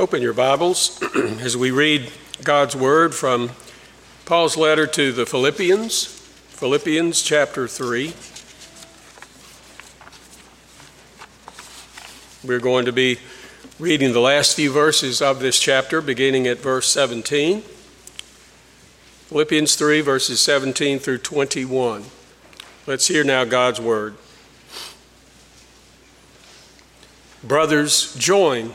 Open your Bibles as we read God's Word from Paul's letter to the Philippians, Philippians chapter 3. We're going to be reading the last few verses of this chapter, beginning at verse 17. Philippians 3, verses 17 through 21. Let's hear now God's Word. Brothers, join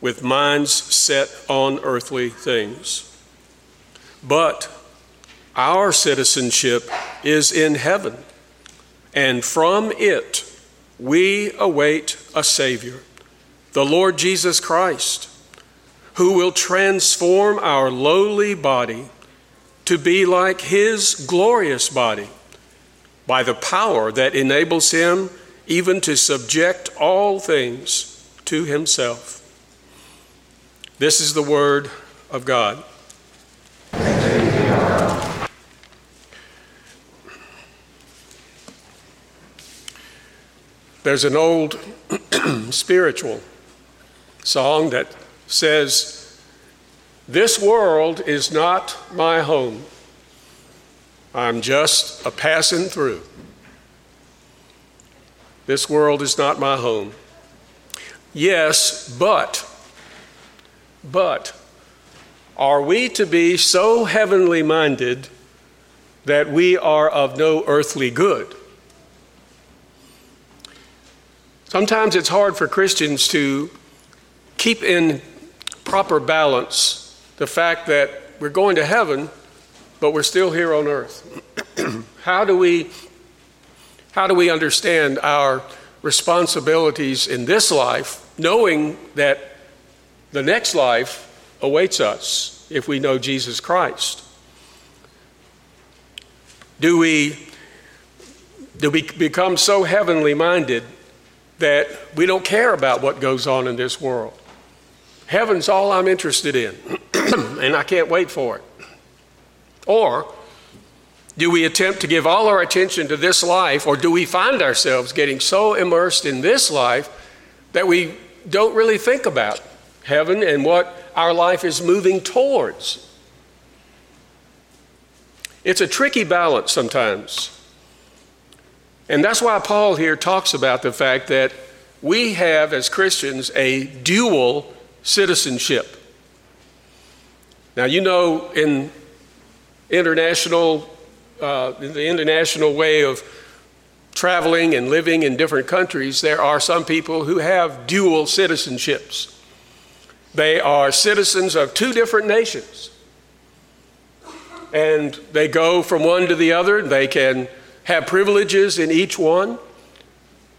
with minds set on earthly things. But our citizenship is in heaven, and from it we await a Savior, the Lord Jesus Christ, who will transform our lowly body to be like His glorious body by the power that enables Him even to subject all things to Himself. This is the word of God. There's an old spiritual song that says, This world is not my home. I'm just a passing through. This world is not my home. Yes, but but are we to be so heavenly minded that we are of no earthly good? Sometimes it's hard for Christians to keep in proper balance the fact that we're going to heaven, but we're still here on earth. how do we how do we understand our responsibilities in this life, knowing that the next life awaits us if we know Jesus Christ. Do we, do we become so heavenly minded that we don't care about what goes on in this world? Heaven's all I'm interested in, and I can't wait for it. Or do we attempt to give all our attention to this life, or do we find ourselves getting so immersed in this life that we don't really think about heaven and what our life is moving towards. It's a tricky balance sometimes. And that's why Paul here talks about the fact that we have, as Christians, a dual citizenship. Now, you know, in international, uh, in the international way of traveling and living in different countries, there are some people who have dual citizenships. They are citizens of two different nations. And they go from one to the other. They can have privileges in each one.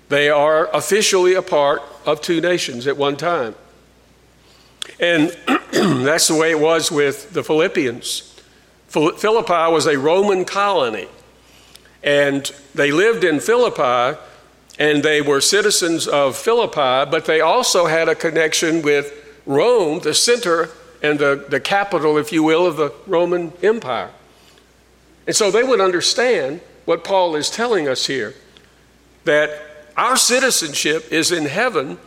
They are officially a part of two nations at one time. And that's the way it was with the Philippians. Philippi was a Roman colony. And they lived in Philippi and they were citizens of Philippi, but they also had a connection with Rome, the center and the, the capital, if you will, of the Roman Empire. And so they would understand what Paul is telling us here that our citizenship is in heaven,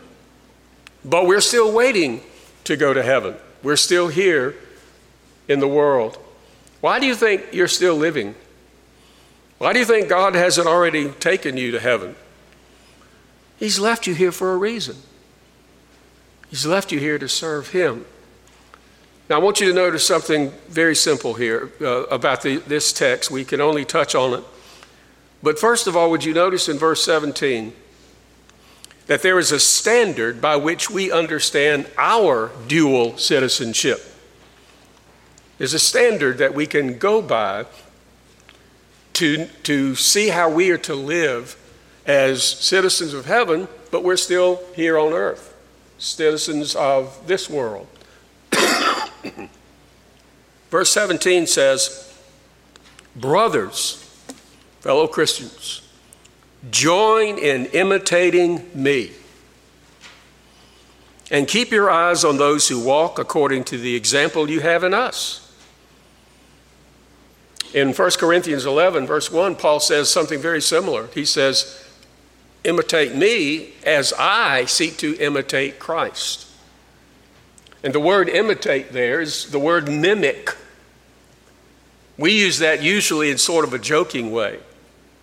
but we're still waiting to go to heaven. We're still here in the world. Why do you think you're still living? Why do you think God hasn't already taken you to heaven? He's left you here for a reason. He's left you here to serve Him. Now, I want you to notice something very simple here uh, about the, this text. We can only touch on it. But first of all, would you notice in verse 17 that there is a standard by which we understand our dual citizenship? There's a standard that we can go by to, to see how we are to live as citizens of heaven, but we're still here on earth citizens of this world. Verse 17 says, Brothers, fellow Christians, join in imitating me. And keep your eyes on those who walk according to the example you have in us. In 1 Corinthians 11, verse 1, Paul says something very similar. He says, Imitate me as I seek to imitate Christ. And the word imitate there is the word mimic. We use that usually in sort of a joking way.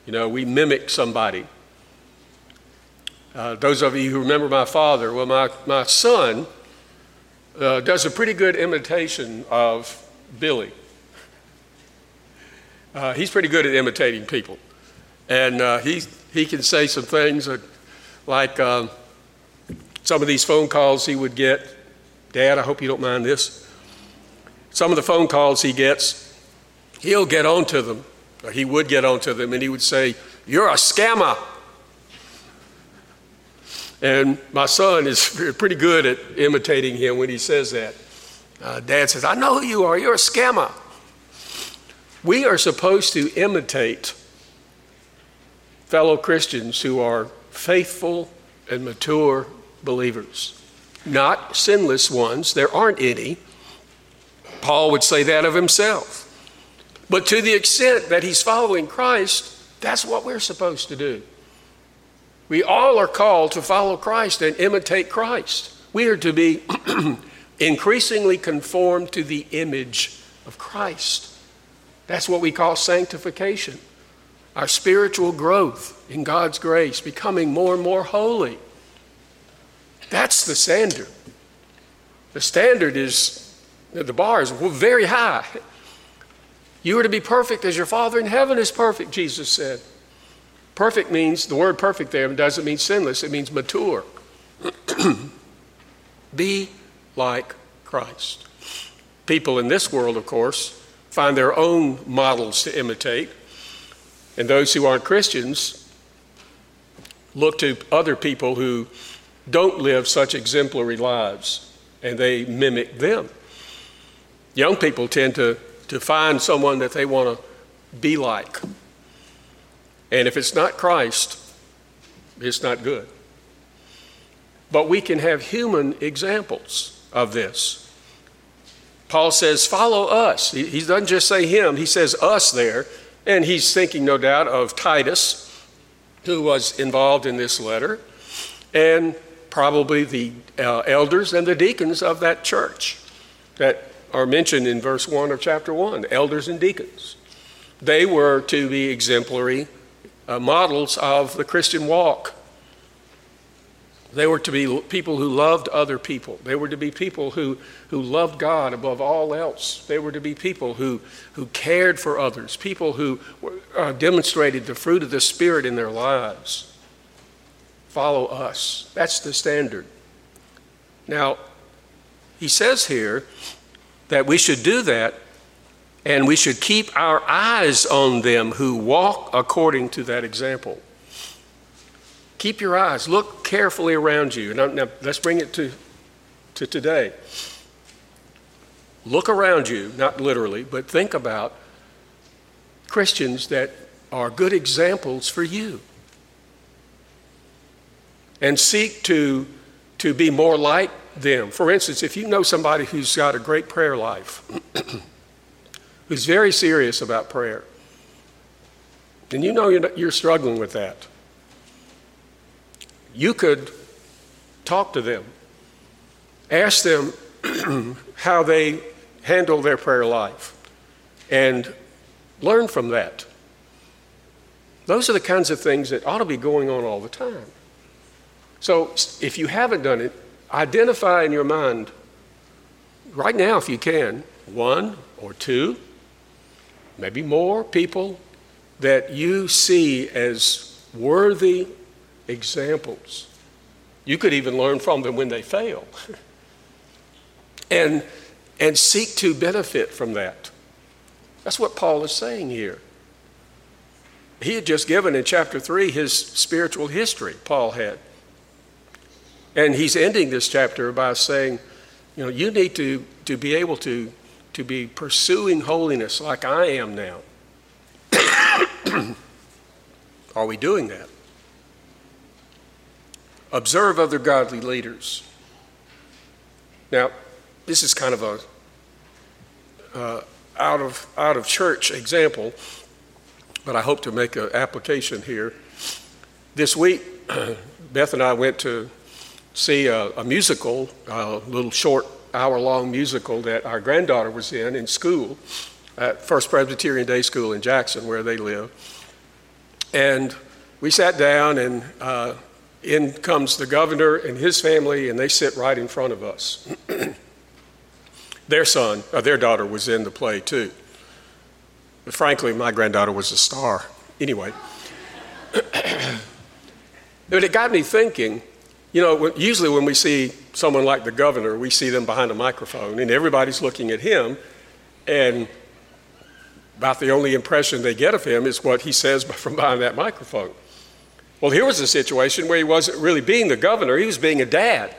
You know, we mimic somebody. Uh, those of you who remember my father, well, my, my son uh, does a pretty good imitation of Billy. Uh, he's pretty good at imitating people. And uh, he can say some things like um, some of these phone calls he would get. Dad, I hope you don't mind this. Some of the phone calls he gets, he'll get onto them, or he would get onto them, and he would say, You're a scammer. And my son is pretty good at imitating him when he says that. Uh, Dad says, I know who you are. You're a scammer. We are supposed to imitate fellow Christians who are faithful and mature believers, not sinless ones. There aren't any. Paul would say that of himself. But to the extent that he's following Christ, that's what we're supposed to do. We all are called to follow Christ and imitate Christ. We are to be increasingly conformed to the image of Christ. That's what we call sanctification. Our spiritual growth in God's grace, becoming more and more holy. That's the standard. The standard is, the bar is very high. You are to be perfect as your Father in heaven is perfect, Jesus said. Perfect means, the word perfect there doesn't mean sinless, it means mature. be like Christ. People in this world, of course, find their own models to imitate. And those who aren't Christians look to other people who don't live such exemplary lives and they mimic them. Young people tend to, to find someone that they want to be like. And if it's not Christ, it's not good. But we can have human examples of this. Paul says, Follow us. He, he doesn't just say him, he says us there. And he's thinking, no doubt, of Titus, who was involved in this letter, and probably the uh, elders and the deacons of that church that are mentioned in verse 1 of chapter 1 elders and deacons. They were to be exemplary uh, models of the Christian walk. They were to be people who loved other people. They were to be people who, who loved God above all else. They were to be people who, who cared for others, people who uh, demonstrated the fruit of the Spirit in their lives. Follow us. That's the standard. Now, he says here that we should do that and we should keep our eyes on them who walk according to that example. Keep your eyes, look carefully around you. Now, now let's bring it to, to today. Look around you, not literally, but think about Christians that are good examples for you. And seek to, to be more like them. For instance, if you know somebody who's got a great prayer life, who's very serious about prayer, and you know you're, you're struggling with that you could talk to them, ask them how they handle their prayer life, and learn from that. Those are the kinds of things that ought to be going on all the time. So if you haven't done it, identify in your mind right now, if you can, one or two, maybe more people that you see as worthy examples. You could even learn from them when they fail. and, and seek to benefit from that. That's what Paul is saying here. He had just given in chapter 3 his spiritual history, Paul had. And he's ending this chapter by saying, You know, you need to, to be able to, to be pursuing holiness like I am now. Are we doing that? Observe other godly leaders. Now, this is kind of a uh, out of out of church example, but I hope to make an application here. This week, Beth and I went to see a, a musical, a little short hour long musical that our granddaughter was in in school at First Presbyterian Day School in Jackson, where they live. And we sat down, and uh, in comes the governor and his family, and they sit right in front of us. their son, or uh, their daughter, was in the play too. But frankly, my granddaughter was a star. Anyway. but it got me thinking you know, usually when we see someone like the governor, we see them behind a microphone and everybody's looking at him, and about the only impression they get of him is what he says from behind that microphone. Well, here was a situation where he wasn't really being the governor, he was being a dad.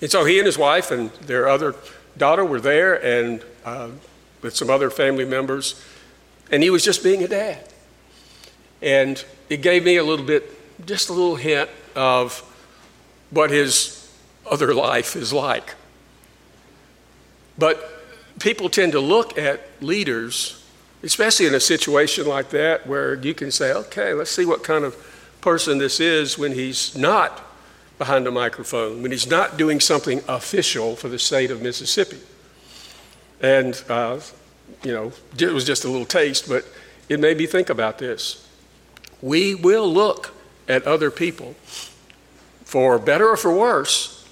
And so he and his wife and their other daughter were there, and uh, with some other family members, and he was just being a dad. And it gave me a little bit, just a little hint of what his other life is like. But people tend to look at leaders, especially in a situation like that, where you can say, okay, let's see what kind of person this is when he's not behind a microphone, when he's not doing something official for the state of Mississippi. And, uh, you know, it was just a little taste, but it made me think about this. We will look at other people, for better or for worse,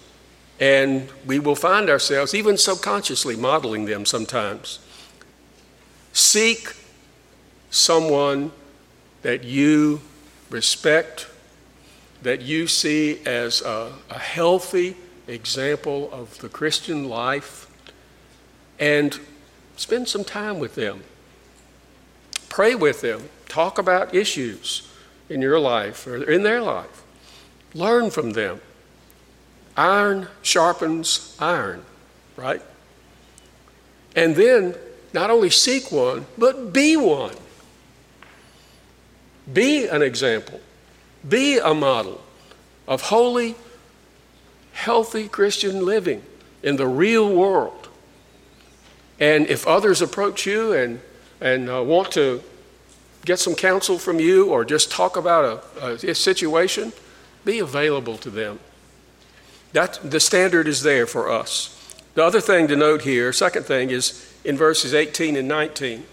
and we will find ourselves, even subconsciously, modeling them sometimes. Seek someone that you respect, that you see as a, a healthy example of the Christian life, and spend some time with them. Pray with them. Talk about issues in your life or in their life. Learn from them. Iron sharpens iron, right? And then not only seek one, but be one. Be an example. Be a model of holy, healthy Christian living in the real world. And if others approach you and, and uh, want to get some counsel from you or just talk about a, a situation, be available to them. That, the standard is there for us. The other thing to note here, second thing, is in verses 18 and 19.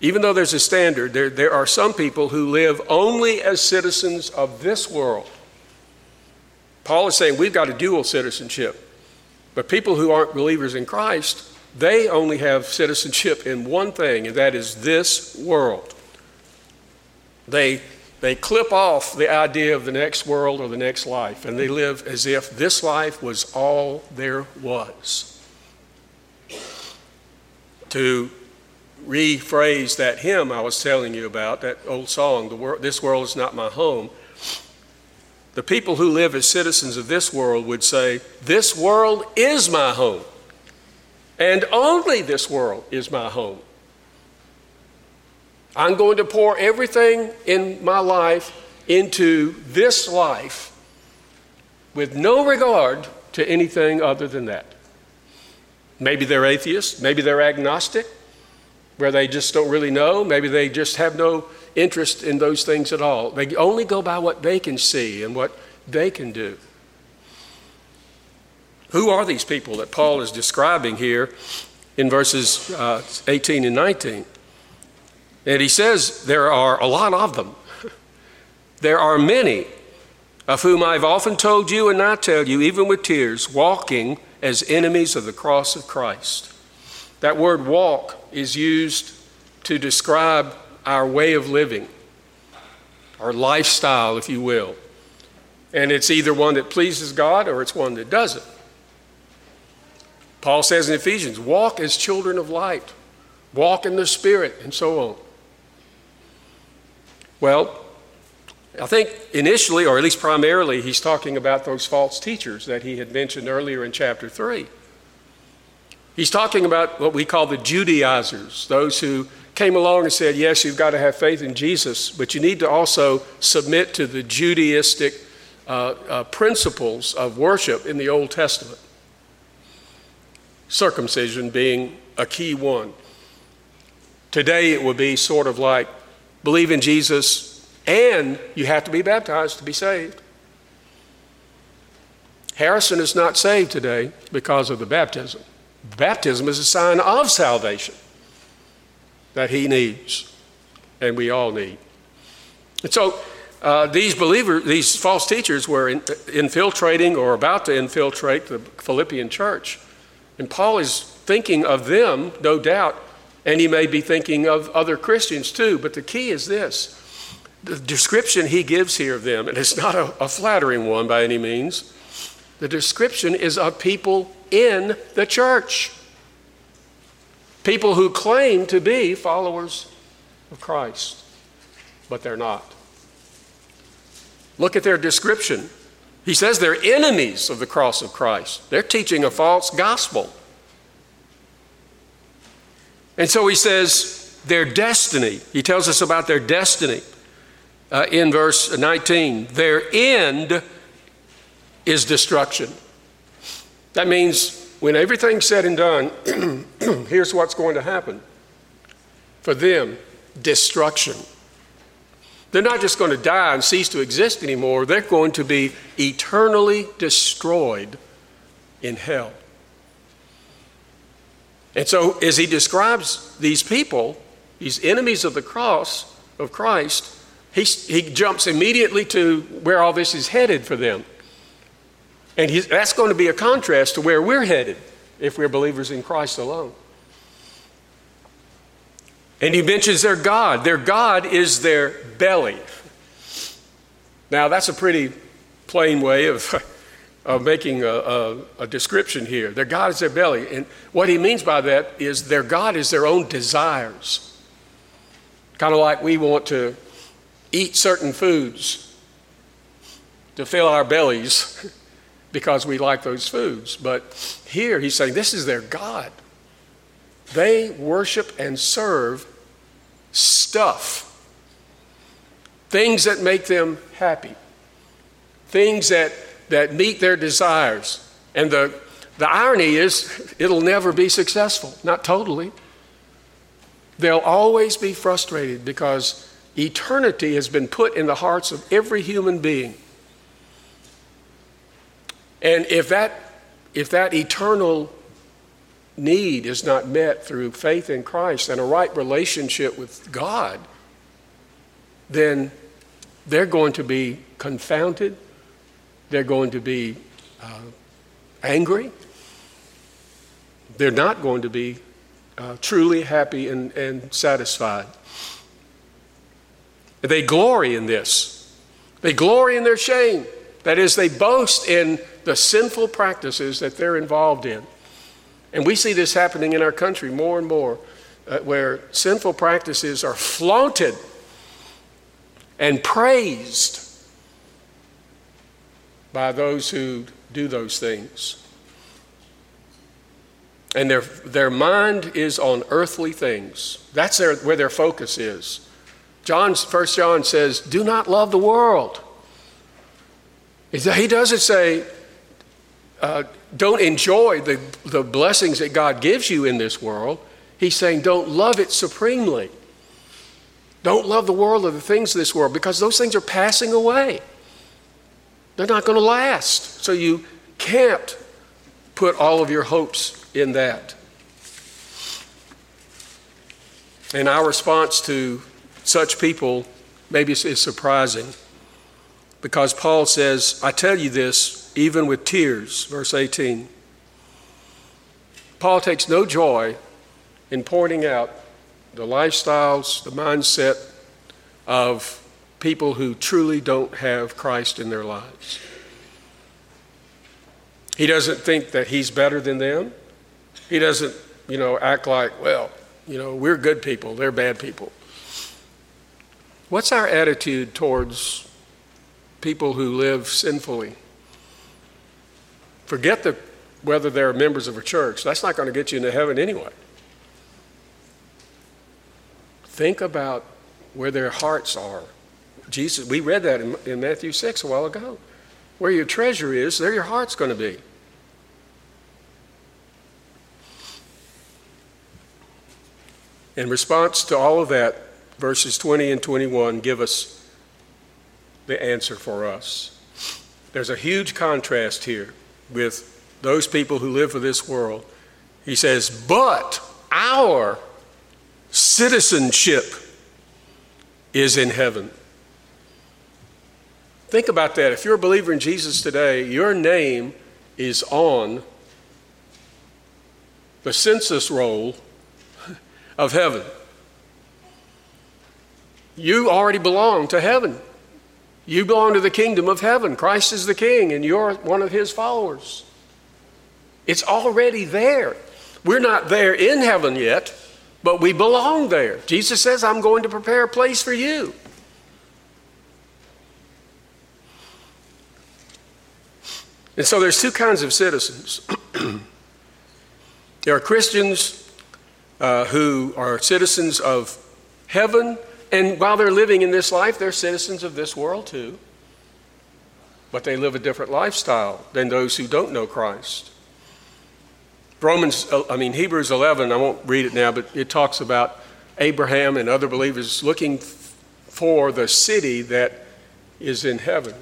Even though there's a standard, there, there are some people who live only as citizens of this world. Paul is saying we've got a dual citizenship. But people who aren't believers in Christ they only have citizenship in one thing, and that is this world. They, they clip off the idea of the next world or the next life, and they live as if this life was all there was. To rephrase that hymn I was telling you about, that old song, the wor- This World is Not My Home, the people who live as citizens of this world would say, This world is my home and only this world is my home. I'm going to pour everything in my life into this life with no regard to anything other than that. Maybe they're atheists, maybe they're agnostic, where they just don't really know, maybe they just have no interest in those things at all. They only go by what they can see and what they can do. Who are these people that Paul is describing here in verses uh, 18 and 19? And he says there are a lot of them. There are many of whom I've often told you and I tell you, even with tears, walking as enemies of the cross of Christ. That word walk is used to describe our way of living, our lifestyle, if you will. And it's either one that pleases God or it's one that doesn't. Paul says in Ephesians, walk as children of light, walk in the Spirit, and so on. Well, I think initially, or at least primarily, he's talking about those false teachers that he had mentioned earlier in chapter 3. He's talking about what we call the Judaizers, those who came along and said, Yes, you've got to have faith in Jesus, but you need to also submit to the Judaistic uh, uh, principles of worship in the Old Testament. Circumcision being a key one. Today it would be sort of like believe in Jesus and you have to be baptized to be saved. Harrison is not saved today because of the baptism. Baptism is a sign of salvation that he needs and we all need. And so uh, these believers, these false teachers were in, infiltrating or about to infiltrate the Philippian church. And Paul is thinking of them, no doubt, and he may be thinking of other Christians too. But the key is this the description he gives here of them, and it's not a, a flattering one by any means, the description is of people in the church. People who claim to be followers of Christ, but they're not. Look at their description. He says they're enemies of the cross of Christ. They're teaching a false gospel. And so he says their destiny. He tells us about their destiny uh, in verse 19. Their end is destruction. That means when everything's said and done, here's what's going to happen for them destruction. They're not just going to die and cease to exist anymore, they're going to be eternally destroyed in hell. And so, as he describes these people, these enemies of the cross of Christ, he, he jumps immediately to where all this is headed for them. And that's going to be a contrast to where we're headed if we're believers in Christ alone. And he mentions their God. Their God is their belly. Now, that's a pretty plain way of, of making a, a, a description here. Their God is their belly. And what he means by that is their God is their own desires. Kind of like we want to eat certain foods to fill our bellies. because we like those foods. But here he's saying this is their God. They worship and serve stuff, things that make them happy, things that, that meet their desires. And the, the irony is, it'll never be successful, not totally. They'll always be frustrated because eternity has been put in the hearts of every human being. And if that, if that eternal need is not met through faith in Christ and a right relationship with God, then they're going to be confounded. They're going to be uh, angry. They're not going to be uh, truly happy and, and satisfied. They glory in this. They glory in their shame. That is, they boast in the sinful practices that they're involved in. And we see this happening in our country more and more, uh, where sinful practices are flaunted and praised by those who do those things. And their, their mind is on earthly things. That's their, where their focus is. John's, 1 John says, Do not love the world. He doesn't say, uh, don't enjoy the, the blessings that God gives you in this world. He's saying, don't love it supremely. Don't love the world or the things of this world because those things are passing away. They're not going to last. So you can't put all of your hopes in that. And our response to such people maybe is surprising because Paul says, I tell you this even with tears. Verse 18. Paul takes no joy in pointing out the lifestyles, the mindset of people who truly don't have Christ in their lives. He doesn't think that he's better than them. He doesn't, you know, act like, well, you know, we're good people, they're bad people. What's our attitude towards people who live sinfully. Forget the, whether they're members of a church. That's not going to get you into heaven anyway. Think about where their hearts are. Jesus, we read that in, in Matthew 6 a while ago. Where your treasure is, there your heart's going to be. In response to all of that, verses 20 and 21 give us the answer for us. There's a huge contrast here with those people who live for this world. He says, But our citizenship is in heaven. Think about that. If you're a believer in Jesus today, your name is on the census roll of heaven. You already belong to heaven. You belong to the kingdom of heaven. Christ is the king, and you're one of his followers. It's already there. We're not there in heaven yet, but we belong there. Jesus says, I'm going to prepare a place for you. And so there's two kinds of citizens. there are Christians uh, who are citizens of heaven and while they're living in this life, they're citizens of this world too. But they live a different lifestyle than those who don't know Christ. Romans, uh, I mean, Hebrews 11, I won't read it now, but it talks about Abraham and other believers looking for the city that is in heaven.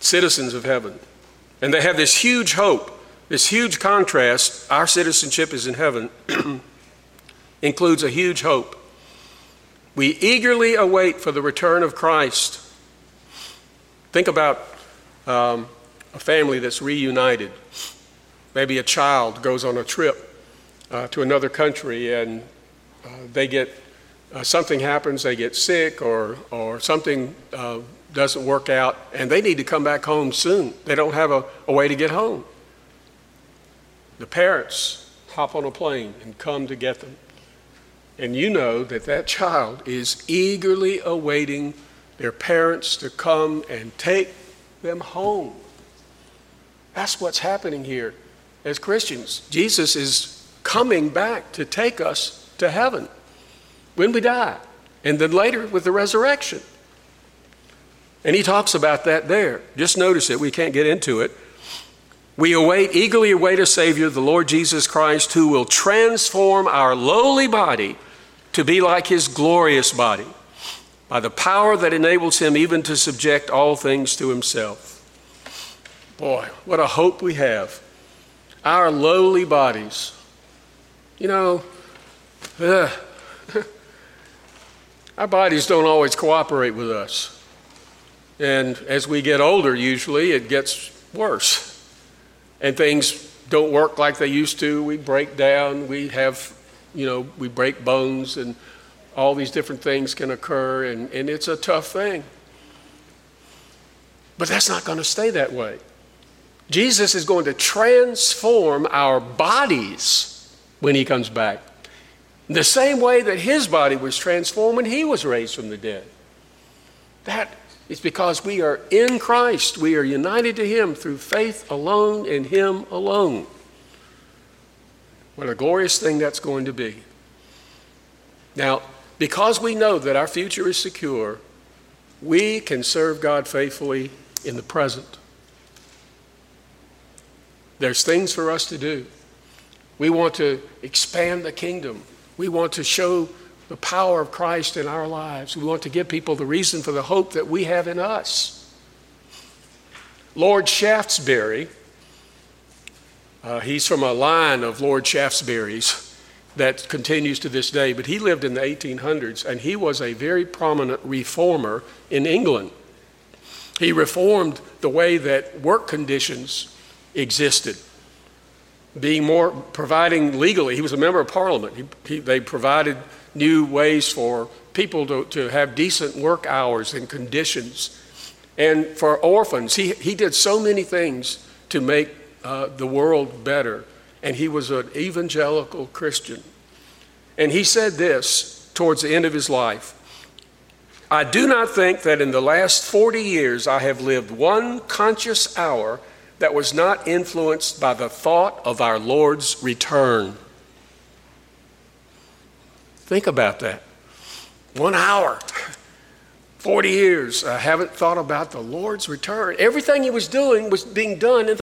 Citizens of heaven. And they have this huge hope, this huge contrast. Our citizenship is in heaven. includes a huge hope. We eagerly await for the return of Christ. Think about um, a family that's reunited. Maybe a child goes on a trip uh, to another country and uh, they get uh, something happens, they get sick, or, or something uh, doesn't work out, and they need to come back home soon. They don't have a, a way to get home. The parents hop on a plane and come to get them. And you know that that child is eagerly awaiting their parents to come and take them home. That's what's happening here as Christians. Jesus is coming back to take us to heaven when we die, and then later with the resurrection. And he talks about that there. Just notice it, we can't get into it. We await, eagerly await a Savior, the Lord Jesus Christ, who will transform our lowly body to be like his glorious body by the power that enables him even to subject all things to himself. Boy, what a hope we have. Our lowly bodies. You know, uh, our bodies don't always cooperate with us. And as we get older, usually it gets worse. And things don't work like they used to. We break down, we have you know, we break bones and all these different things can occur, and, and it's a tough thing. But that's not going to stay that way. Jesus is going to transform our bodies when he comes back. The same way that his body was transformed when he was raised from the dead. That is because we are in Christ. We are united to him through faith alone in him alone. What a glorious thing that's going to be. Now, because we know that our future is secure, we can serve God faithfully in the present. There's things for us to do. We want to expand the kingdom. We want to show the power of Christ in our lives. We want to give people the reason for the hope that we have in us. Lord Shaftesbury uh, he's from a line of Lord Shaftesbury's that continues to this day, but he lived in the 1800s and he was a very prominent reformer in England. He reformed the way that work conditions existed, being more providing legally. He was a member of parliament. He, he, they provided new ways for people to, to have decent work hours and conditions. And for orphans, he, he did so many things to make uh, the world better. And he was an evangelical Christian. And he said this towards the end of his life I do not think that in the last 40 years I have lived one conscious hour that was not influenced by the thought of our Lord's return. Think about that. One hour, 40 years, I haven't thought about the Lord's return. Everything he was doing was being done in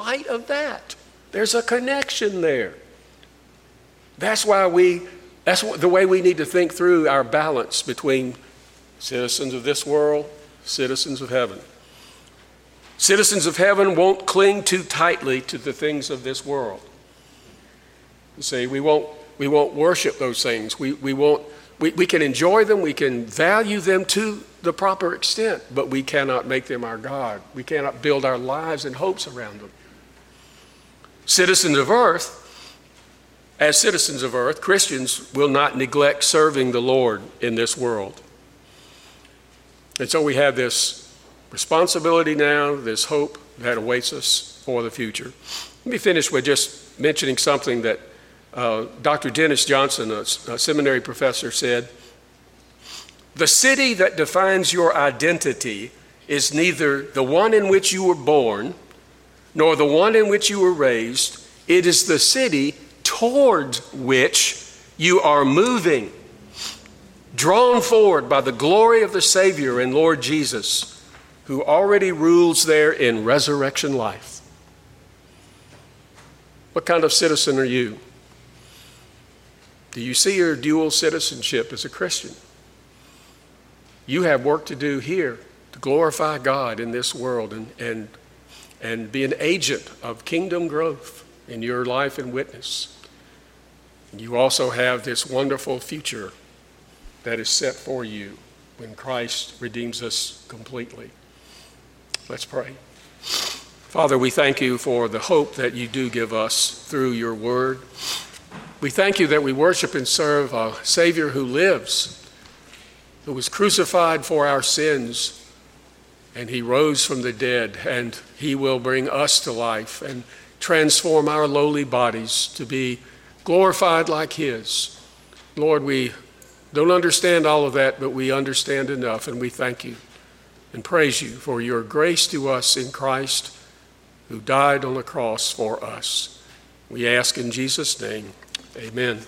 light of that. There's a connection there. That's why we, that's the way we need to think through our balance between citizens of this world, citizens of heaven. Citizens of heaven won't cling too tightly to the things of this world. You see, we won't, we won't worship those things. We, we, won't, we, we can enjoy them, we can value them to the proper extent, but we cannot make them our God. We cannot build our lives and hopes around them. Citizens of earth, as citizens of earth, Christians will not neglect serving the Lord in this world. And so we have this responsibility now, this hope that awaits us for the future. Let me finish with just mentioning something that uh, Dr. Dennis Johnson, a, a seminary professor, said. The city that defines your identity is neither the one in which you were born nor the one in which you were raised. It is the city toward which you are moving, drawn forward by the glory of the Savior and Lord Jesus, who already rules there in resurrection life. What kind of citizen are you? Do you see your dual citizenship as a Christian? You have work to do here to glorify God in this world and, and and be an agent of kingdom growth in your life and witness. You also have this wonderful future that is set for you when Christ redeems us completely. Let's pray. Father, we thank you for the hope that you do give us through your word. We thank you that we worship and serve a Savior who lives, who was crucified for our sins and he rose from the dead, and he will bring us to life and transform our lowly bodies to be glorified like his. Lord, we don't understand all of that, but we understand enough, and we thank you and praise you for your grace to us in Christ who died on the cross for us. We ask in Jesus' name, amen.